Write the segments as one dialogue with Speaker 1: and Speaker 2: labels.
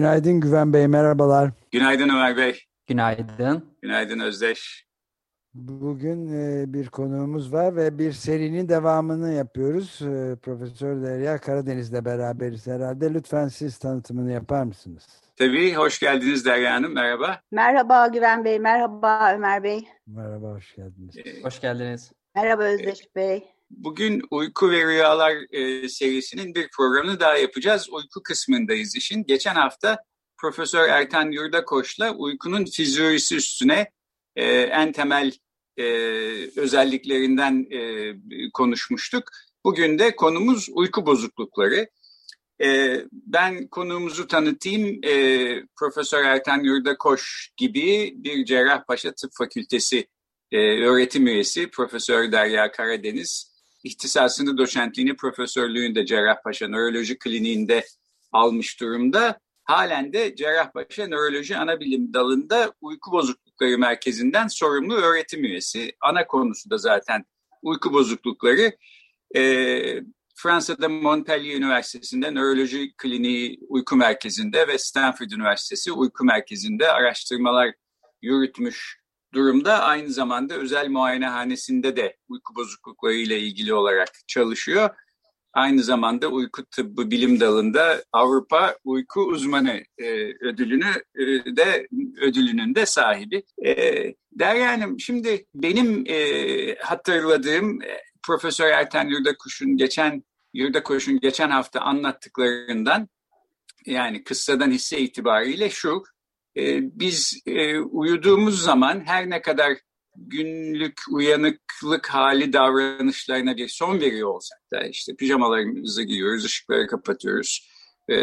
Speaker 1: Günaydın Güven Bey, merhabalar.
Speaker 2: Günaydın Ömer Bey.
Speaker 3: Günaydın.
Speaker 2: Günaydın Özdeş.
Speaker 1: Bugün e, bir konuğumuz var ve bir serinin devamını yapıyoruz. E, Profesör Derya Karadeniz'le beraberiz herhalde. Lütfen siz tanıtımını yapar mısınız?
Speaker 2: Tabii, hoş geldiniz Derya Hanım, merhaba.
Speaker 4: Merhaba Güven Bey, merhaba Ömer Bey.
Speaker 1: Merhaba, hoş geldiniz.
Speaker 2: Ee,
Speaker 3: Hoş geldiniz.
Speaker 4: Merhaba Özdeş Bey.
Speaker 2: Bugün Uyku ve Rüyalar e, serisinin bir programını daha yapacağız. Uyku kısmındayız işin. Geçen hafta Profesör Ertan Yurdakoç'la uykunun fizyolojisi üstüne e, en temel e, özelliklerinden e, konuşmuştuk. Bugün de konumuz uyku bozuklukları. E, ben konuğumuzu tanıtayım. E, Profesör Ertan Yurdakoç gibi bir Cerrahpaşa Tıp Fakültesi e, öğretim üyesi Profesör Derya Karadeniz. İhtisasını doçentliğini profesörlüğünde Cerrahpaşa Nöroloji Kliniğinde almış durumda. Halen de Cerrahpaşa Nöroloji Anabilim Dalı'nda uyku bozuklukları merkezinden sorumlu öğretim üyesi. Ana konusu da zaten uyku bozuklukları. E, Fransa'da Montpellier Üniversitesi'nde Nöroloji Kliniği Uyku Merkezi'nde ve Stanford Üniversitesi Uyku Merkezi'nde araştırmalar yürütmüş durumda. Aynı zamanda özel muayenehanesinde de uyku bozuklukları ile ilgili olarak çalışıyor. Aynı zamanda uyku tıbbı bilim dalında Avrupa Uyku Uzmanı e, ödülünü e, de ödülünün de sahibi. E, Derya Hanım, şimdi benim e, hatırladığım e, Profesör Erten Yurdakuş'un geçen Yurdakoç'un geçen hafta anlattıklarından yani kıssadan hisse itibariyle şu biz e, uyuduğumuz zaman her ne kadar günlük uyanıklık hali davranışlarına bir son veriyor olsak da işte pijamalarımızı giyiyoruz, ışıkları kapatıyoruz, e,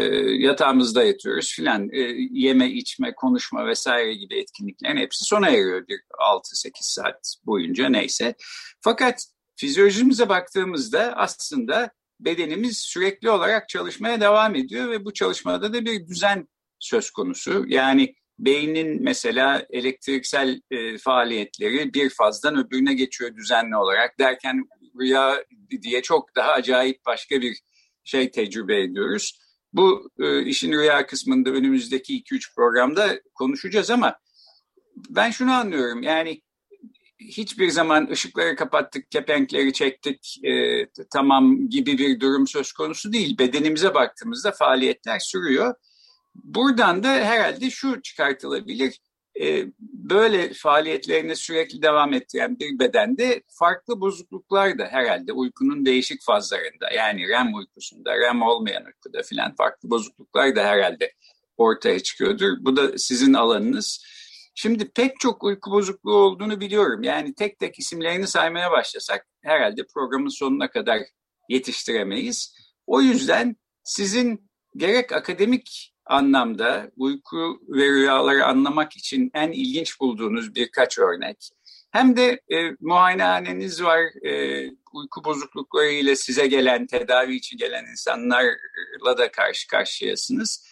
Speaker 2: yatağımızda yatıyoruz filan e, yeme, içme, konuşma vesaire gibi etkinliklerin hepsi sona eriyor bir 6-8 saat boyunca neyse. Fakat fizyolojimize baktığımızda aslında bedenimiz sürekli olarak çalışmaya devam ediyor ve bu çalışmada da bir düzen söz konusu. Yani beynin mesela elektriksel e, faaliyetleri bir fazdan öbürüne geçiyor düzenli olarak derken rüya diye çok daha acayip başka bir şey tecrübe ediyoruz. Bu e, işin rüya kısmında önümüzdeki 2-3 programda konuşacağız ama ben şunu anlıyorum yani hiçbir ışıkları ışıkları kapattık, kepenkleri çektik, e, tamam gibi bir durum söz konusu değil. Bedenimize baktığımızda faaliyetler sürüyor. Buradan da herhalde şu çıkartılabilir. E, böyle faaliyetlerini sürekli devam ettiren bir bedende farklı bozukluklar da herhalde uykunun değişik fazlarında yani REM uykusunda, REM olmayan uykuda filan farklı bozukluklar da herhalde ortaya çıkıyordur. Bu da sizin alanınız. Şimdi pek çok uyku bozukluğu olduğunu biliyorum. Yani tek tek isimlerini saymaya başlasak herhalde programın sonuna kadar yetiştiremeyiz. O yüzden sizin gerek akademik anlamda uyku ve rüyaları anlamak için en ilginç bulduğunuz birkaç örnek. Hem de e, muayenehaneniz var, e, uyku bozuklukları ile size gelen, tedavi için gelen insanlarla da karşı karşıyasınız.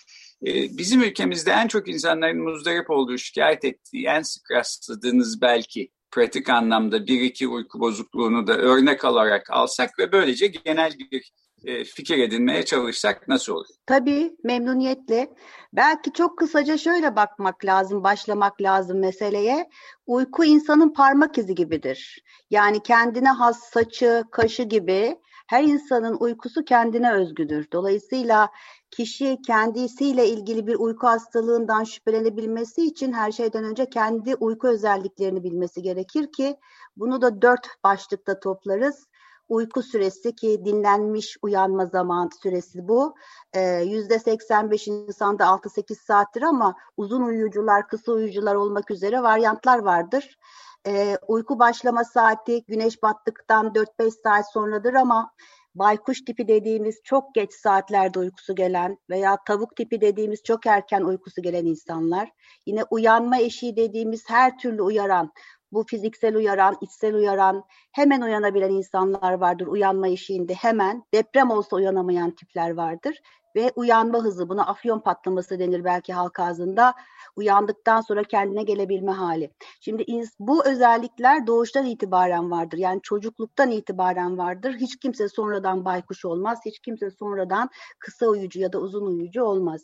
Speaker 2: E, bizim ülkemizde en çok insanların muzdarip olduğu, şikayet ettiği, en sık rastladığınız belki pratik anlamda bir iki uyku bozukluğunu da örnek alarak alsak ve böylece genel bir e, fikir edinmeye çalışsak nasıl olur?
Speaker 4: Tabii memnuniyetle. Belki çok kısaca şöyle bakmak lazım, başlamak lazım meseleye. Uyku insanın parmak izi gibidir. Yani kendine has saçı, kaşı gibi her insanın uykusu kendine özgüdür. Dolayısıyla kişi kendisiyle ilgili bir uyku hastalığından şüphelenebilmesi için her şeyden önce kendi uyku özelliklerini bilmesi gerekir ki bunu da dört başlıkta toplarız uyku süresi ki dinlenmiş uyanma zaman süresi bu. Ee, yüzde 85 insanda 6-8 saattir ama uzun uyucular, kısa uyucular olmak üzere varyantlar vardır. Ee, uyku başlama saati güneş battıktan 4-5 saat sonradır ama baykuş tipi dediğimiz çok geç saatlerde uykusu gelen veya tavuk tipi dediğimiz çok erken uykusu gelen insanlar. Yine uyanma eşiği dediğimiz her türlü uyaran, bu fiziksel uyaran, içsel uyaran, hemen uyanabilen insanlar vardır uyanma eşiğinde hemen. Deprem olsa uyanamayan tipler vardır ve uyanma hızı buna afyon patlaması denir belki halk ağzında uyandıktan sonra kendine gelebilme hali. Şimdi bu özellikler doğuştan itibaren vardır. Yani çocukluktan itibaren vardır. Hiç kimse sonradan baykuş olmaz. Hiç kimse sonradan kısa uyucu ya da uzun uyucu olmaz.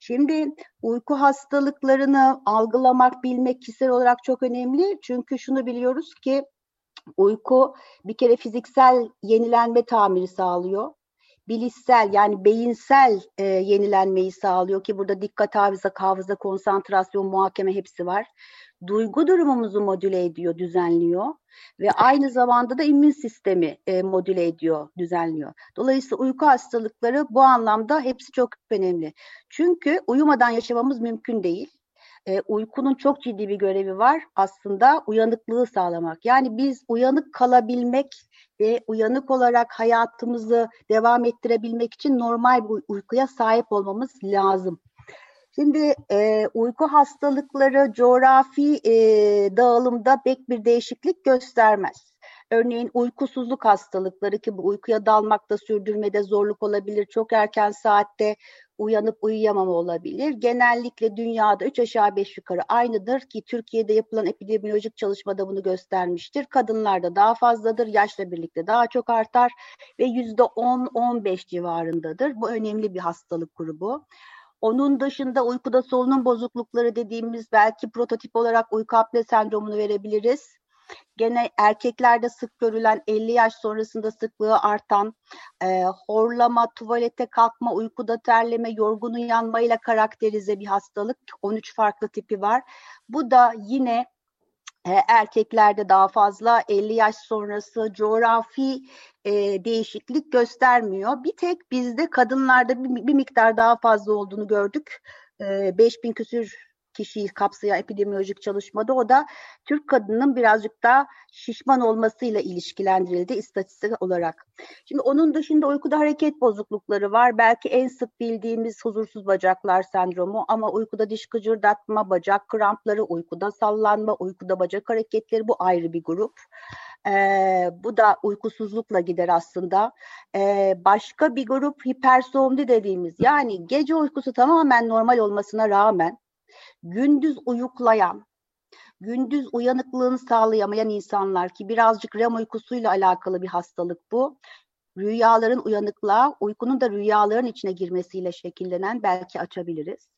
Speaker 4: Şimdi uyku hastalıklarını algılamak, bilmek kişisel olarak çok önemli. Çünkü şunu biliyoruz ki uyku bir kere fiziksel yenilenme tamiri sağlıyor bilişsel yani beyinsel e, yenilenmeyi sağlıyor ki burada dikkat hafıza, hafıza, konsantrasyon, muhakeme hepsi var. Duygu durumumuzu modüle ediyor, düzenliyor ve aynı zamanda da immün sistemi e, modüle ediyor, düzenliyor. Dolayısıyla uyku hastalıkları bu anlamda hepsi çok önemli. Çünkü uyumadan yaşamamız mümkün değil e, uykunun çok ciddi bir görevi var aslında uyanıklığı sağlamak. Yani biz uyanık kalabilmek ve uyanık olarak hayatımızı devam ettirebilmek için normal bir uykuya sahip olmamız lazım. Şimdi e, uyku hastalıkları coğrafi e, dağılımda pek bir değişiklik göstermez. Örneğin uykusuzluk hastalıkları ki bu uykuya dalmakta sürdürmede zorluk olabilir. Çok erken saatte uyanıp uyuyamama olabilir. Genellikle dünyada 3 aşağı 5 yukarı aynıdır ki Türkiye'de yapılan epidemiolojik çalışmada bunu göstermiştir. Kadınlarda daha fazladır, yaşla birlikte daha çok artar ve %10-15 civarındadır. Bu önemli bir hastalık grubu. Onun dışında uykuda solunum bozuklukları dediğimiz belki prototip olarak uyku apne sendromunu verebiliriz. Gene erkeklerde sık görülen 50 yaş sonrasında sıklığı artan e, horlama, tuvalete kalkma, uykuda terleme, yorgun uyanmayla karakterize bir hastalık. 13 farklı tipi var. Bu da yine e, erkeklerde daha fazla 50 yaş sonrası coğrafi e, değişiklik göstermiyor. Bir tek bizde kadınlarda bir, bir miktar daha fazla olduğunu gördük. E, 5000 küsür kişiyi kapsayan epidemiolojik çalışmada o da Türk kadının birazcık daha şişman olmasıyla ilişkilendirildi istatistik olarak. Şimdi onun dışında uykuda hareket bozuklukları var. Belki en sık bildiğimiz huzursuz bacaklar sendromu ama uykuda diş gıcırdatma, bacak krampları, uykuda sallanma, uykuda bacak hareketleri bu ayrı bir grup. Ee, bu da uykusuzlukla gider aslında. Ee, başka bir grup hipersomni dediğimiz yani gece uykusu tamamen normal olmasına rağmen gündüz uyuklayan, gündüz uyanıklığını sağlayamayan insanlar ki birazcık REM uykusuyla alakalı bir hastalık bu. Rüyaların uyanıklığa, uykunun da rüyaların içine girmesiyle şekillenen belki açabiliriz.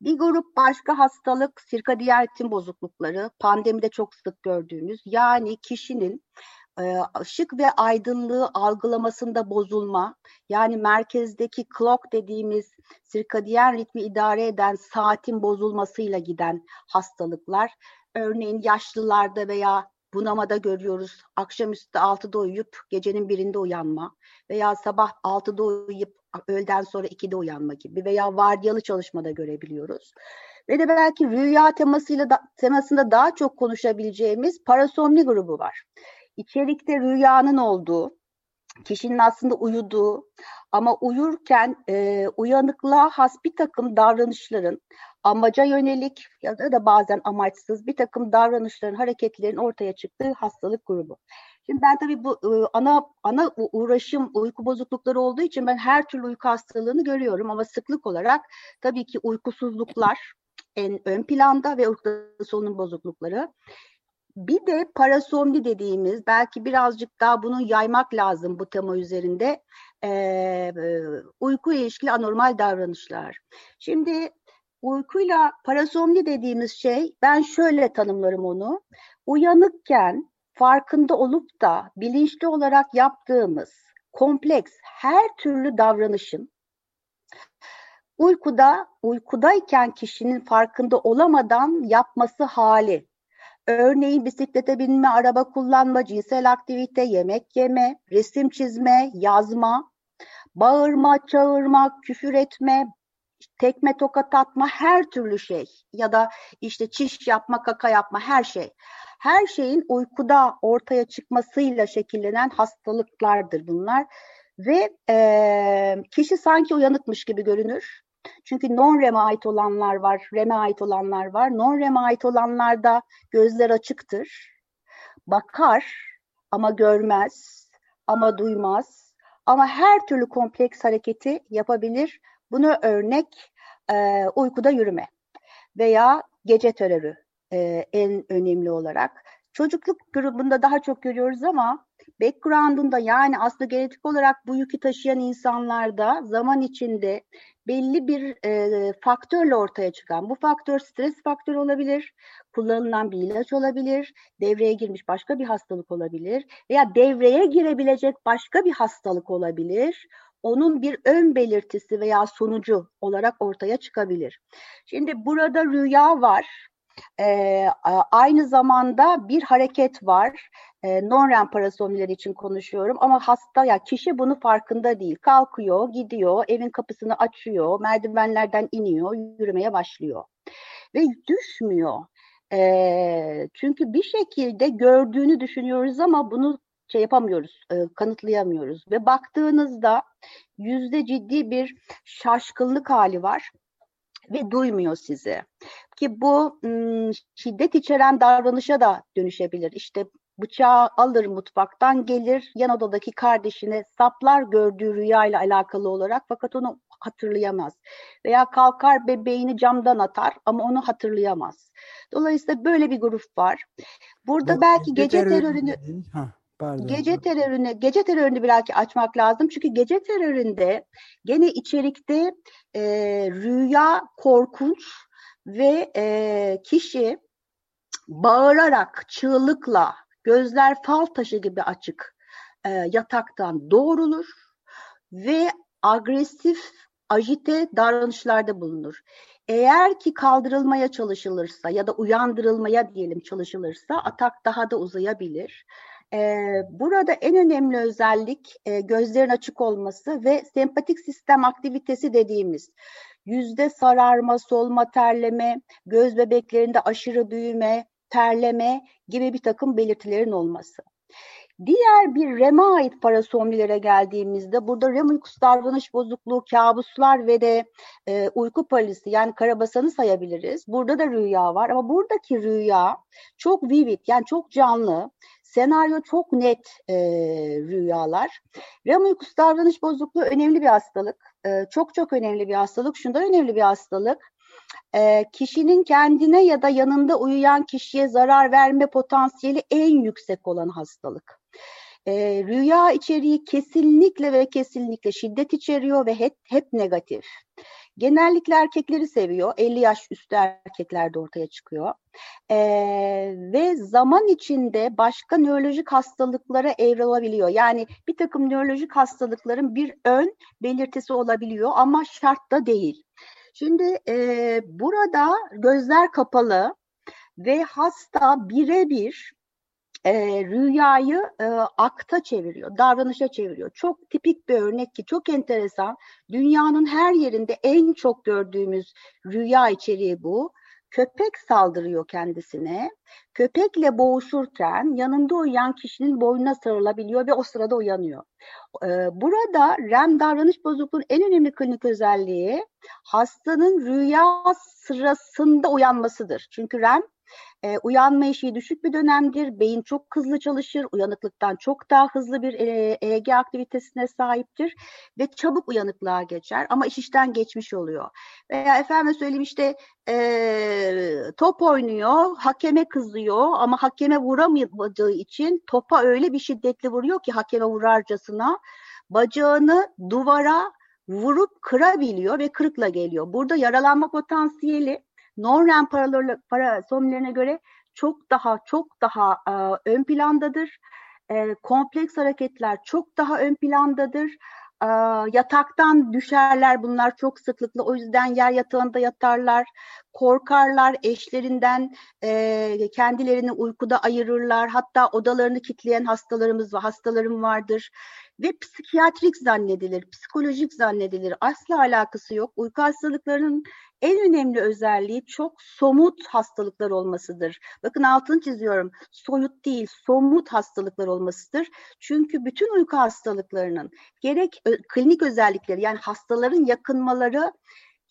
Speaker 4: Bir grup başka hastalık sirkadiyen ritim bozuklukları, pandemide çok sık gördüğümüz yani kişinin ışık ve aydınlığı algılamasında bozulma, yani merkezdeki clock dediğimiz sirkadiyen ritmi idare eden saatin bozulmasıyla giden hastalıklar, örneğin yaşlılarda veya bunamada görüyoruz. Akşamüstü 6'da uyuyup gecenin birinde uyanma veya sabah 6'da uyuyup öğleden sonra 2'de uyanma gibi veya vardiyalı çalışmada görebiliyoruz. Ve de belki rüya temasıyla da, temasında daha çok konuşabileceğimiz parasomni grubu var içerikte rüyanın olduğu, kişinin aslında uyuduğu ama uyurken e, uyanıklığa has bir takım davranışların amaca yönelik ya da, bazen amaçsız bir takım davranışların, hareketlerin ortaya çıktığı hastalık grubu. Şimdi ben tabii bu e, ana ana uğraşım uyku bozuklukları olduğu için ben her türlü uyku hastalığını görüyorum ama sıklık olarak tabii ki uykusuzluklar en ön planda ve uyku solunum bozuklukları. Bir de parasomni dediğimiz belki birazcık daha bunu yaymak lazım bu tema üzerinde e, uyku ilişkili anormal davranışlar. Şimdi uykuyla parasomni dediğimiz şey ben şöyle tanımlarım onu. Uyanıkken farkında olup da bilinçli olarak yaptığımız kompleks her türlü davranışın uykuda uykudayken kişinin farkında olamadan yapması hali Örneğin bisiklete binme, araba kullanma, cinsel aktivite, yemek yeme, resim çizme, yazma, bağırma, çağırma, küfür etme, tekme tokat atma her türlü şey ya da işte çiş yapma, kaka yapma her şey. Her şeyin uykuda ortaya çıkmasıyla şekillenen hastalıklardır bunlar. Ve e, kişi sanki uyanıkmış gibi görünür. Çünkü non-REM'e ait olanlar var, REM'e ait olanlar var. Non-REM'e ait olanlarda gözler açıktır. Bakar ama görmez, ama duymaz. Ama her türlü kompleks hareketi yapabilir. Buna örnek e, uykuda yürüme veya gece terörü e, en önemli olarak. Çocukluk grubunda daha çok görüyoruz ama background'unda yani aslında genetik olarak bu yükü taşıyan insanlarda zaman içinde belli bir e, faktörle ortaya çıkan, bu faktör stres faktörü olabilir, kullanılan bir ilaç olabilir, devreye girmiş başka bir hastalık olabilir veya devreye girebilecek başka bir hastalık olabilir onun bir ön belirtisi veya sonucu olarak ortaya çıkabilir. Şimdi burada rüya var. Ee, aynı zamanda bir hareket var. Ee, non-REM parasomnileri için konuşuyorum ama hasta ya kişi bunu farkında değil. Kalkıyor, gidiyor, evin kapısını açıyor, merdivenlerden iniyor, yürümeye başlıyor ve düşmüyor. E, çünkü bir şekilde gördüğünü düşünüyoruz ama bunu şey yapamıyoruz, e, kanıtlayamıyoruz. Ve baktığınızda yüzde ciddi bir şaşkınlık hali var ve duymuyor sizi. Ki bu şiddet içeren davranışa da dönüşebilir. İşte bıçağı alır mutfaktan gelir yan odadaki kardeşine saplar gördüğü rüya ile alakalı olarak fakat onu hatırlayamaz. Veya kalkar bebeğini camdan atar ama onu hatırlayamaz. Dolayısıyla böyle bir grup var. Burada Bu belki gece terörünü... Ha. Pardon. Gece terörünü, gece terörünü belki açmak lazım. Çünkü gece teröründe gene içerikte e, rüya korkunç ve e, kişi bağırarak, çığlıkla, gözler fal taşı gibi açık e, yataktan doğrulur ve agresif, ajite davranışlarda bulunur. Eğer ki kaldırılmaya çalışılırsa ya da uyandırılmaya diyelim çalışılırsa atak daha da uzayabilir. Ee, burada en önemli özellik e, gözlerin açık olması ve sempatik sistem aktivitesi dediğimiz yüzde sararma, solma, terleme, göz bebeklerinde aşırı büyüme, terleme gibi bir takım belirtilerin olması. Diğer bir REM'e ait parasomnilere geldiğimizde burada REM uykusu davranış bozukluğu, kabuslar ve de e, uyku paralisi yani karabasanı sayabiliriz. Burada da rüya var ama buradaki rüya çok vivid yani çok canlı Senaryo çok net e, rüyalar. REM uykusu davranış bozukluğu önemli bir hastalık. E, çok çok önemli bir hastalık. Şundan önemli bir hastalık. E, kişinin kendine ya da yanında uyuyan kişiye zarar verme potansiyeli en yüksek olan hastalık. E, rüya içeriği kesinlikle ve kesinlikle şiddet içeriyor ve hep, hep negatif. Genellikle erkekleri seviyor. 50 yaş üstü erkeklerde ortaya çıkıyor. Ee, ve zaman içinde başka nörolojik hastalıklara evrilebiliyor. Yani bir takım nörolojik hastalıkların bir ön belirtisi olabiliyor ama şart da değil. Şimdi e, burada gözler kapalı ve hasta birebir e, rüyayı e, akta çeviriyor, davranışa çeviriyor. Çok tipik bir örnek ki çok enteresan. Dünyanın her yerinde en çok gördüğümüz rüya içeriği bu. Köpek saldırıyor kendisine. Köpekle boğuşurken yanında uyuyan kişinin boynuna sarılabiliyor ve o sırada uyanıyor. Ee, burada REM davranış bozukluğunun en önemli klinik özelliği hastanın rüya sırasında uyanmasıdır. Çünkü REM e, uyanma eşiği düşük bir dönemdir. Beyin çok hızlı çalışır. Uyanıklıktan çok daha hızlı bir e, EEG aktivitesine sahiptir. Ve çabuk uyanıklığa geçer. Ama iş işten geçmiş oluyor. Veya efendim söyleyeyim işte e, top oynuyor. Hakeme kızıyor. Ama hakeme vuramadığı için topa öyle bir şiddetli vuruyor ki hakeme vurarcasına. Bacağını duvara vurup kırabiliyor ve kırıkla geliyor. Burada yaralanma potansiyeli non-REM parasomnilerine göre çok daha çok daha e, ön plandadır. E, kompleks hareketler çok daha ön plandadır. E, yataktan düşerler bunlar çok sıklıkla o yüzden yer yatağında yatarlar. Korkarlar eşlerinden e, kendilerini uykuda ayırırlar. Hatta odalarını kitleyen hastalarımız var, hastalarım vardır. Ve psikiyatrik zannedilir, psikolojik zannedilir. Asla alakası yok. Uyku hastalıklarının en önemli özelliği çok somut hastalıklar olmasıdır. Bakın altını çiziyorum. Soyut değil, somut hastalıklar olmasıdır. Çünkü bütün uyku hastalıklarının gerek klinik özellikleri yani hastaların yakınmaları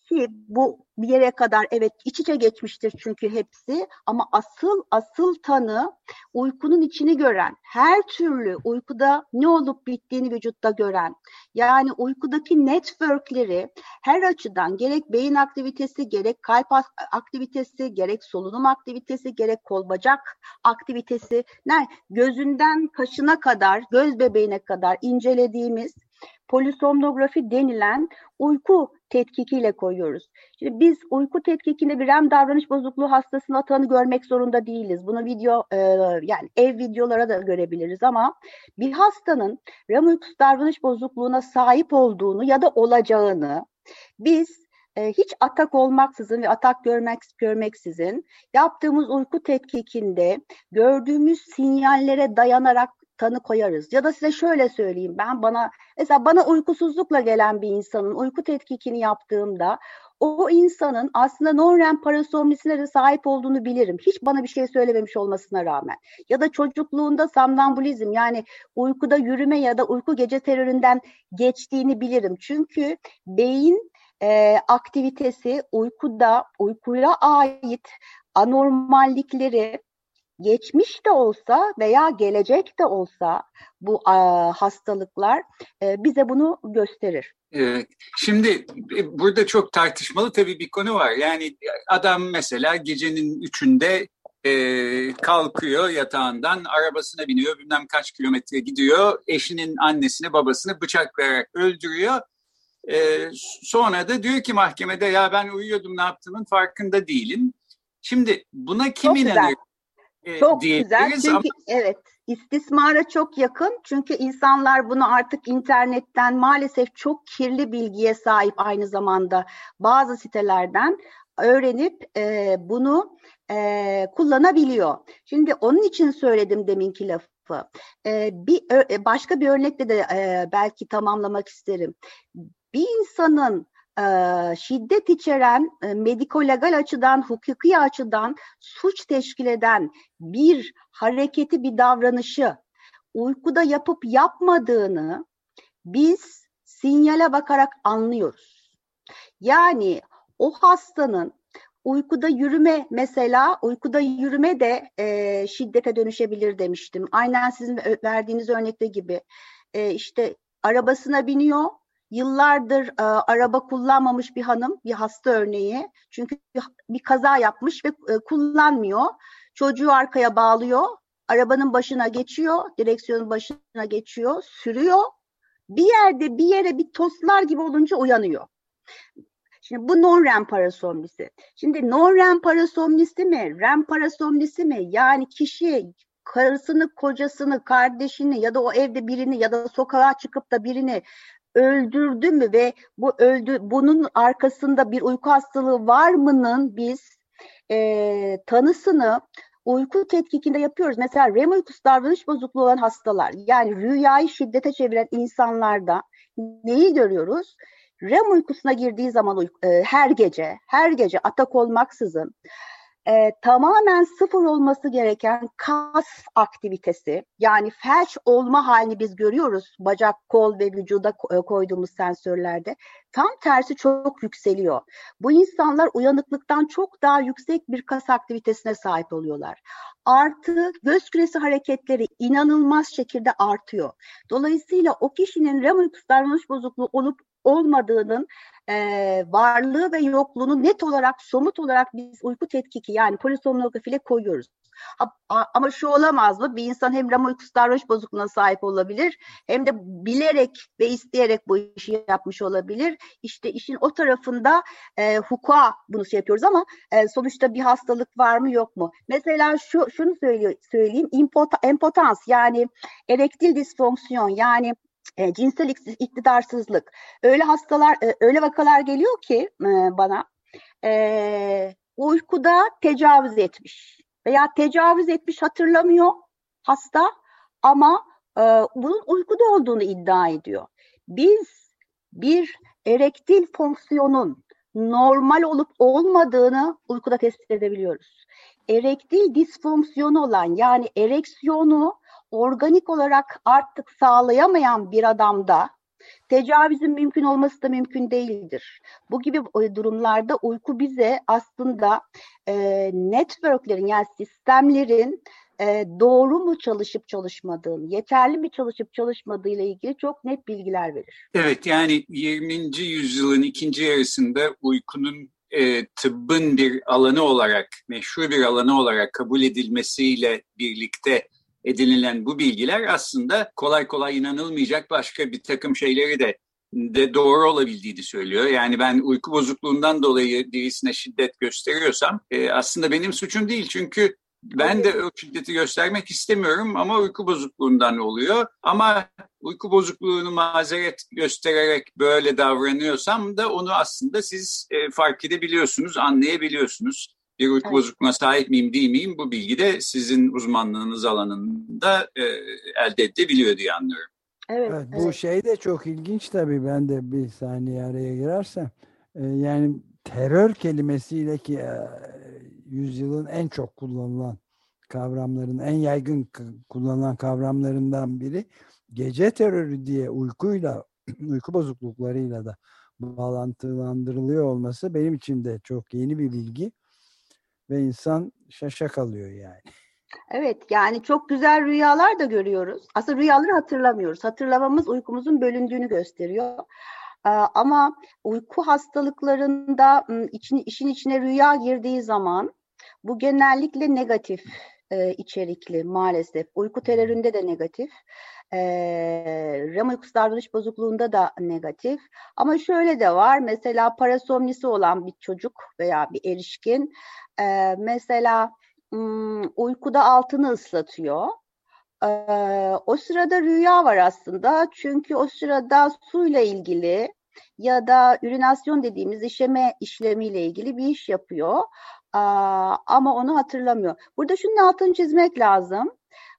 Speaker 4: ki bu bir yere kadar evet iç içe geçmiştir çünkü hepsi ama asıl asıl tanı uykunun içini gören, her türlü uykuda ne olup bittiğini vücutta gören, yani uykudaki networkleri her açıdan gerek beyin aktivitesi, gerek kalp aktivitesi, gerek solunum aktivitesi, gerek kol bacak aktivitesi, gözünden kaşına kadar, göz bebeğine kadar incelediğimiz polisomnografi denilen uyku tetkikiyle koyuyoruz. Şimdi biz uyku tetkikinde bir REM davranış bozukluğu hastasının atağını görmek zorunda değiliz. Bunu video e, yani ev videolara da görebiliriz ama bir hastanın REM uykusu davranış bozukluğuna sahip olduğunu ya da olacağını biz e, hiç atak olmaksızın ve atak görmek görmeksizin yaptığımız uyku tetkikinde gördüğümüz sinyallere dayanarak tanı koyarız. Ya da size şöyle söyleyeyim ben bana mesela bana uykusuzlukla gelen bir insanın uyku tetkikini yaptığımda o insanın aslında non-REM parasomnisine de sahip olduğunu bilirim. Hiç bana bir şey söylememiş olmasına rağmen. Ya da çocukluğunda samnambulizm yani uykuda yürüme ya da uyku gece teröründen geçtiğini bilirim. Çünkü beyin e, aktivitesi uykuda uykuya ait anormallikleri geçmiş de olsa veya gelecek de olsa bu a, hastalıklar e, bize bunu gösterir.
Speaker 2: Evet. Şimdi e, burada çok tartışmalı tabii bir konu var. Yani adam mesela gecenin üçünde e, kalkıyor yatağından, arabasına biniyor, bilmem kaç kilometre gidiyor, eşinin annesini babasını bıçaklayarak öldürüyor. E, sonra da diyor ki mahkemede ya ben uyuyordum ne yaptığımın farkında değilim. Şimdi buna kim Çok inanıyor? Güzel.
Speaker 4: E, çok güzel çünkü ama... evet istismara çok yakın çünkü insanlar bunu artık internetten maalesef çok kirli bilgiye sahip aynı zamanda bazı sitelerden öğrenip e, bunu e, kullanabiliyor. Şimdi onun için söyledim deminki lafı. E, bir e, başka bir örnekle de e, belki tamamlamak isterim. Bir insanın şiddet içeren medikolegal açıdan, hukuki açıdan suç teşkil eden bir hareketi, bir davranışı uykuda yapıp yapmadığını biz sinyale bakarak anlıyoruz. Yani o hastanın uykuda yürüme mesela uykuda yürüme de e, şiddete dönüşebilir demiştim. Aynen sizin verdiğiniz örnekte gibi e, işte arabasına biniyor yıllardır e, araba kullanmamış bir hanım, bir hasta örneği. Çünkü bir, kaza yapmış ve e, kullanmıyor. Çocuğu arkaya bağlıyor, arabanın başına geçiyor, direksiyonun başına geçiyor, sürüyor. Bir yerde bir yere bir toslar gibi olunca uyanıyor. Şimdi bu non-REM parasomnisi. Şimdi non-REM parasomnisi mi, REM parasomnisi mi? Yani kişi karısını, kocasını, kardeşini ya da o evde birini ya da sokağa çıkıp da birini öldürdü mü ve bu öldü bunun arkasında bir uyku hastalığı var mı'nın biz e, tanısını uyku tetkikinde yapıyoruz. Mesela REM uykusu davranış bozukluğu olan hastalar yani rüyayı şiddete çeviren insanlarda neyi görüyoruz? REM uykusuna girdiği zaman e, her gece, her gece atak olmaksızın e, tamamen sıfır olması gereken kas aktivitesi yani felç olma halini biz görüyoruz bacak, kol ve vücuda e, koyduğumuz sensörlerde. Tam tersi çok yükseliyor. Bu insanlar uyanıklıktan çok daha yüksek bir kas aktivitesine sahip oluyorlar. Artı göz küresi hareketleri inanılmaz şekilde artıyor. Dolayısıyla o kişinin uykusu davranış bozukluğu olup olmadığının e, varlığı ve yokluğunu net olarak, somut olarak biz uyku tetkiki yani polisomnografiyle koyuyoruz. Ama şu olamaz mı? Bir insan hem REM uykusu davranış bozukluğuna sahip olabilir hem de bilerek ve isteyerek bu işi yapmış olabilir. İşte işin o tarafında e, hukuka bunu şey yapıyoruz ama e, sonuçta bir hastalık var mı yok mu? Mesela şu şunu söylüyor, söyleyeyim impotans yani erektil disfonksiyon yani e, cinsel iktidarsızlık. Öyle hastalar, e, öyle vakalar geliyor ki e, bana e, uykuda tecavüz etmiş veya tecavüz etmiş hatırlamıyor hasta ama e, bunun uykuda olduğunu iddia ediyor. Biz bir erektil fonksiyonun normal olup olmadığını uykuda tespit edebiliyoruz. Erektil disfonksiyonu olan yani ereksiyonu organik olarak artık sağlayamayan bir adamda tecavüzün mümkün olması da mümkün değildir. Bu gibi e, durumlarda uyku bize aslında e, networklerin yani sistemlerin e, doğru mu çalışıp çalışmadığını, yeterli mi çalışıp çalışmadığı ile ilgili çok net bilgiler verir.
Speaker 2: Evet yani 20. yüzyılın ikinci yarısında uykunun e, tıbbın bir alanı olarak, meşhur bir alanı olarak kabul edilmesiyle birlikte edinilen bu bilgiler aslında kolay kolay inanılmayacak başka bir takım şeyleri de de doğru olabildiğini söylüyor. Yani ben uyku bozukluğundan dolayı birisine şiddet gösteriyorsam e, aslında benim suçum değil. Çünkü ben de o şiddeti göstermek istemiyorum ama uyku bozukluğundan oluyor. Ama uyku bozukluğunu mazeret göstererek böyle davranıyorsam da onu aslında siz e, fark edebiliyorsunuz, anlayabiliyorsunuz bir uyku evet. bozukluğuna sahip miyim değil miyim bu bilgi de sizin uzmanlığınız alanında e, elde edebiliyor diye anlıyorum.
Speaker 1: Evet, evet bu evet. şey de çok ilginç tabii ben de bir saniye araya girersem. E, yani terör kelimesiyle ki e, yüzyılın en çok kullanılan kavramların en yaygın kullanılan kavramlarından biri gece terörü diye uykuyla uyku bozukluklarıyla da bağlantılandırılıyor olması benim için de çok yeni bir bilgi ve insan şaşa kalıyor yani.
Speaker 4: Evet yani çok güzel rüyalar da görüyoruz. Aslında rüyaları hatırlamıyoruz. Hatırlamamız uykumuzun bölündüğünü gösteriyor. Ama uyku hastalıklarında için, işin içine rüya girdiği zaman bu genellikle negatif e, içerikli maalesef. Uyku teröründe de negatif. E, REM uykusu davranış bozukluğunda da negatif. Ama şöyle de var. Mesela parasomnisi olan bir çocuk veya bir erişkin e, mesela uykuda altını ıslatıyor. E, o sırada rüya var aslında. Çünkü o sırada suyla ilgili ya da ürinasyon dediğimiz işeme işlemiyle ilgili bir iş yapıyor. Aa, ama onu hatırlamıyor. Burada şunun altını çizmek lazım.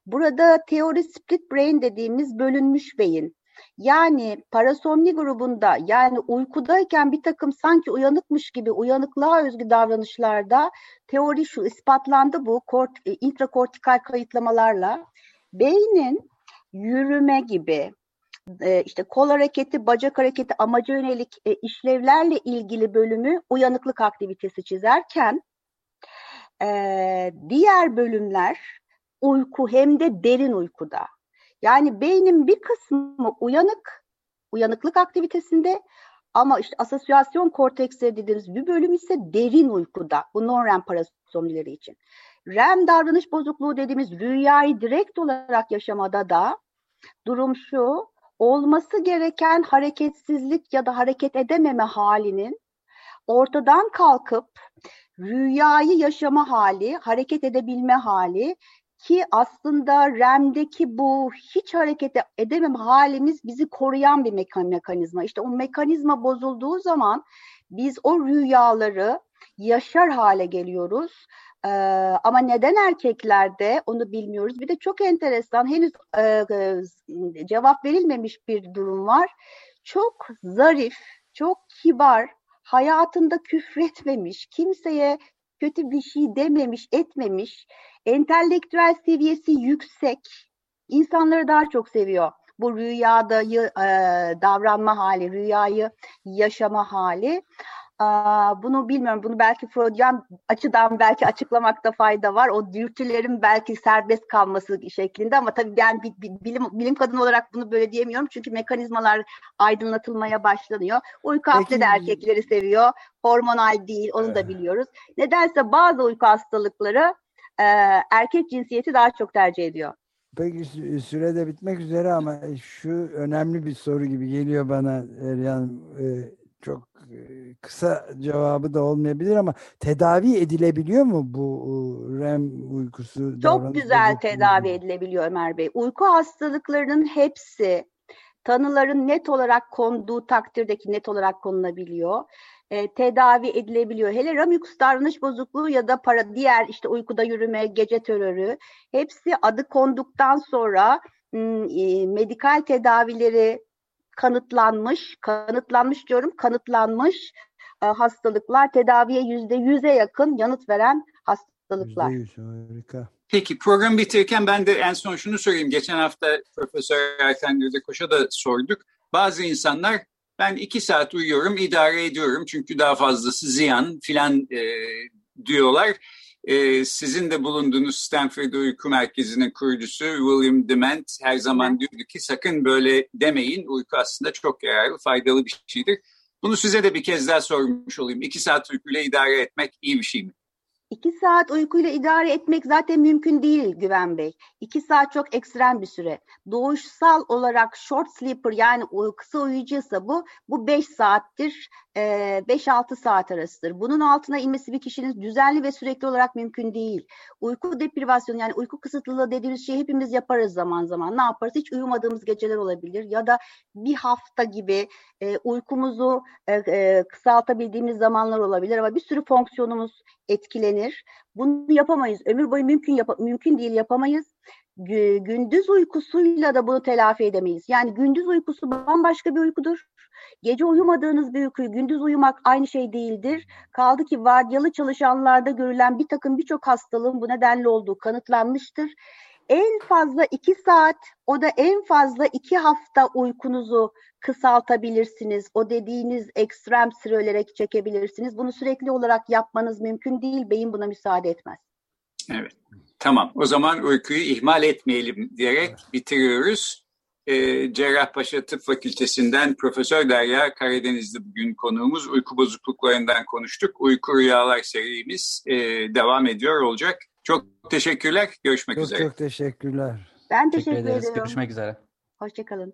Speaker 4: Burada teori split brain dediğimiz bölünmüş beyin. Yani parasomni grubunda yani uykudayken bir takım sanki uyanıkmış gibi uyanıklığa özgü davranışlarda teori şu ispatlandı bu kort, e, intrakortikal kayıtlamalarla. Beynin yürüme gibi e, işte kol hareketi, bacak hareketi, amaca yönelik e, işlevlerle ilgili bölümü uyanıklık aktivitesi çizerken diğer bölümler uyku hem de derin uykuda. Yani beynin bir kısmı uyanık, uyanıklık aktivitesinde ama işte asosyasyon korteksleri dediğimiz bir bölüm ise derin uykuda. Bu non-REM parasomnileri için. REM davranış bozukluğu dediğimiz rüyayı direkt olarak yaşamada da durum şu, olması gereken hareketsizlik ya da hareket edememe halinin ortadan kalkıp rüyayı yaşama hali, hareket edebilme hali ki aslında REM'deki bu hiç hareket edemem halimiz bizi koruyan bir mekanizma. İşte o mekanizma bozulduğu zaman biz o rüyaları yaşar hale geliyoruz. Ee, ama neden erkeklerde onu bilmiyoruz. Bir de çok enteresan henüz e, e, cevap verilmemiş bir durum var. Çok zarif, çok kibar, hayatında küfretmemiş, kimseye kötü bir şey dememiş, etmemiş, entelektüel seviyesi yüksek, insanları daha çok seviyor. Bu rüyadayı e, davranma hali, rüyayı yaşama hali. Bunu bilmiyorum. Bunu belki Freudian açıdan belki açıklamakta fayda var. O dürtülerin belki serbest kalması şeklinde ama tabii ben bilim, bilim kadın olarak bunu böyle diyemiyorum. Çünkü mekanizmalar aydınlatılmaya başlanıyor. Uyku hapne de erkekleri seviyor. Hormonal değil onu da biliyoruz. Nedense bazı uyku hastalıkları e, erkek cinsiyeti daha çok tercih ediyor.
Speaker 1: Peki sürede bitmek üzere ama şu önemli bir soru gibi geliyor bana Eryan. E, çok kısa cevabı da olmayabilir ama tedavi edilebiliyor mu bu REM uykusu?
Speaker 4: Çok güzel tedavi edilebiliyor Ömer Bey. Uyku hastalıklarının hepsi tanıların net olarak konduğu takdirdeki net olarak konulabiliyor. E, tedavi edilebiliyor. Hele REM uykusu davranış bozukluğu ya da para diğer işte uykuda yürüme, gece terörü hepsi adı konduktan sonra e, medikal tedavileri kanıtlanmış, kanıtlanmış diyorum, kanıtlanmış e, hastalıklar tedaviye yüzde yüze yakın yanıt veren hastalıklar.
Speaker 1: Harika.
Speaker 2: Peki program bitirirken ben de en son şunu sorayım. Geçen hafta Profesör Erkan Gürdekoş'a da sorduk. Bazı insanlar ben iki saat uyuyorum, idare ediyorum çünkü daha fazlası ziyan filan e, diyorlar. E, sizin de bulunduğunuz Stanford Uyku Merkezi'nin kurucusu William Dement her zaman diyordu ki sakın böyle demeyin. Uyku aslında çok yararlı, faydalı bir şeydir. Bunu size de bir kez daha sormuş olayım. İki saat uykuyla idare etmek iyi bir şey mi?
Speaker 4: İki saat uykuyla idare etmek zaten mümkün değil Güven Bey. İki saat çok ekstrem bir süre. Doğuşsal olarak short sleeper yani kısa uyuyucuysa bu, bu beş saattir, beş altı saat arasıdır. Bunun altına inmesi bir kişinin düzenli ve sürekli olarak mümkün değil. Uyku deprivasyonu yani uyku kısıtlılığı dediğimiz şeyi hepimiz yaparız zaman zaman. Ne yaparız? Hiç uyumadığımız geceler olabilir ya da bir hafta gibi uykumuzu kısaltabildiğimiz zamanlar olabilir ama bir sürü fonksiyonumuz etkilenir. Bunu yapamayız. Ömür boyu mümkün yap mümkün değil yapamayız. Gündüz uykusuyla da bunu telafi edemeyiz. Yani gündüz uykusu bambaşka bir uykudur. Gece uyumadığınız bir uykuyu gündüz uyumak aynı şey değildir. Kaldı ki vardiyalı çalışanlarda görülen bir takım birçok hastalığın bu nedenle olduğu kanıtlanmıştır. En fazla iki saat, o da en fazla iki hafta uykunuzu kısaltabilirsiniz. O dediğiniz ekstrem sürelere çekebilirsiniz. Bunu sürekli olarak yapmanız mümkün değil. Beyin buna müsaade etmez.
Speaker 2: Evet. Tamam. O zaman uykuyu ihmal etmeyelim diyerek bitiriyoruz. Ee, Cerrahpaşa Tıp Fakültesinden Profesör Derya Karadenizli bugün konuğumuz. Uyku bozukluklarından konuştuk. Uyku Rüyalar serimiz e, devam ediyor olacak. Çok teşekkürler. Görüşmek
Speaker 1: çok,
Speaker 2: üzere.
Speaker 1: Çok teşekkürler.
Speaker 4: Ben teşekkür,
Speaker 3: teşekkür ederiz.
Speaker 4: ederim.
Speaker 3: Görüşmek üzere.
Speaker 4: Hoşçakalın.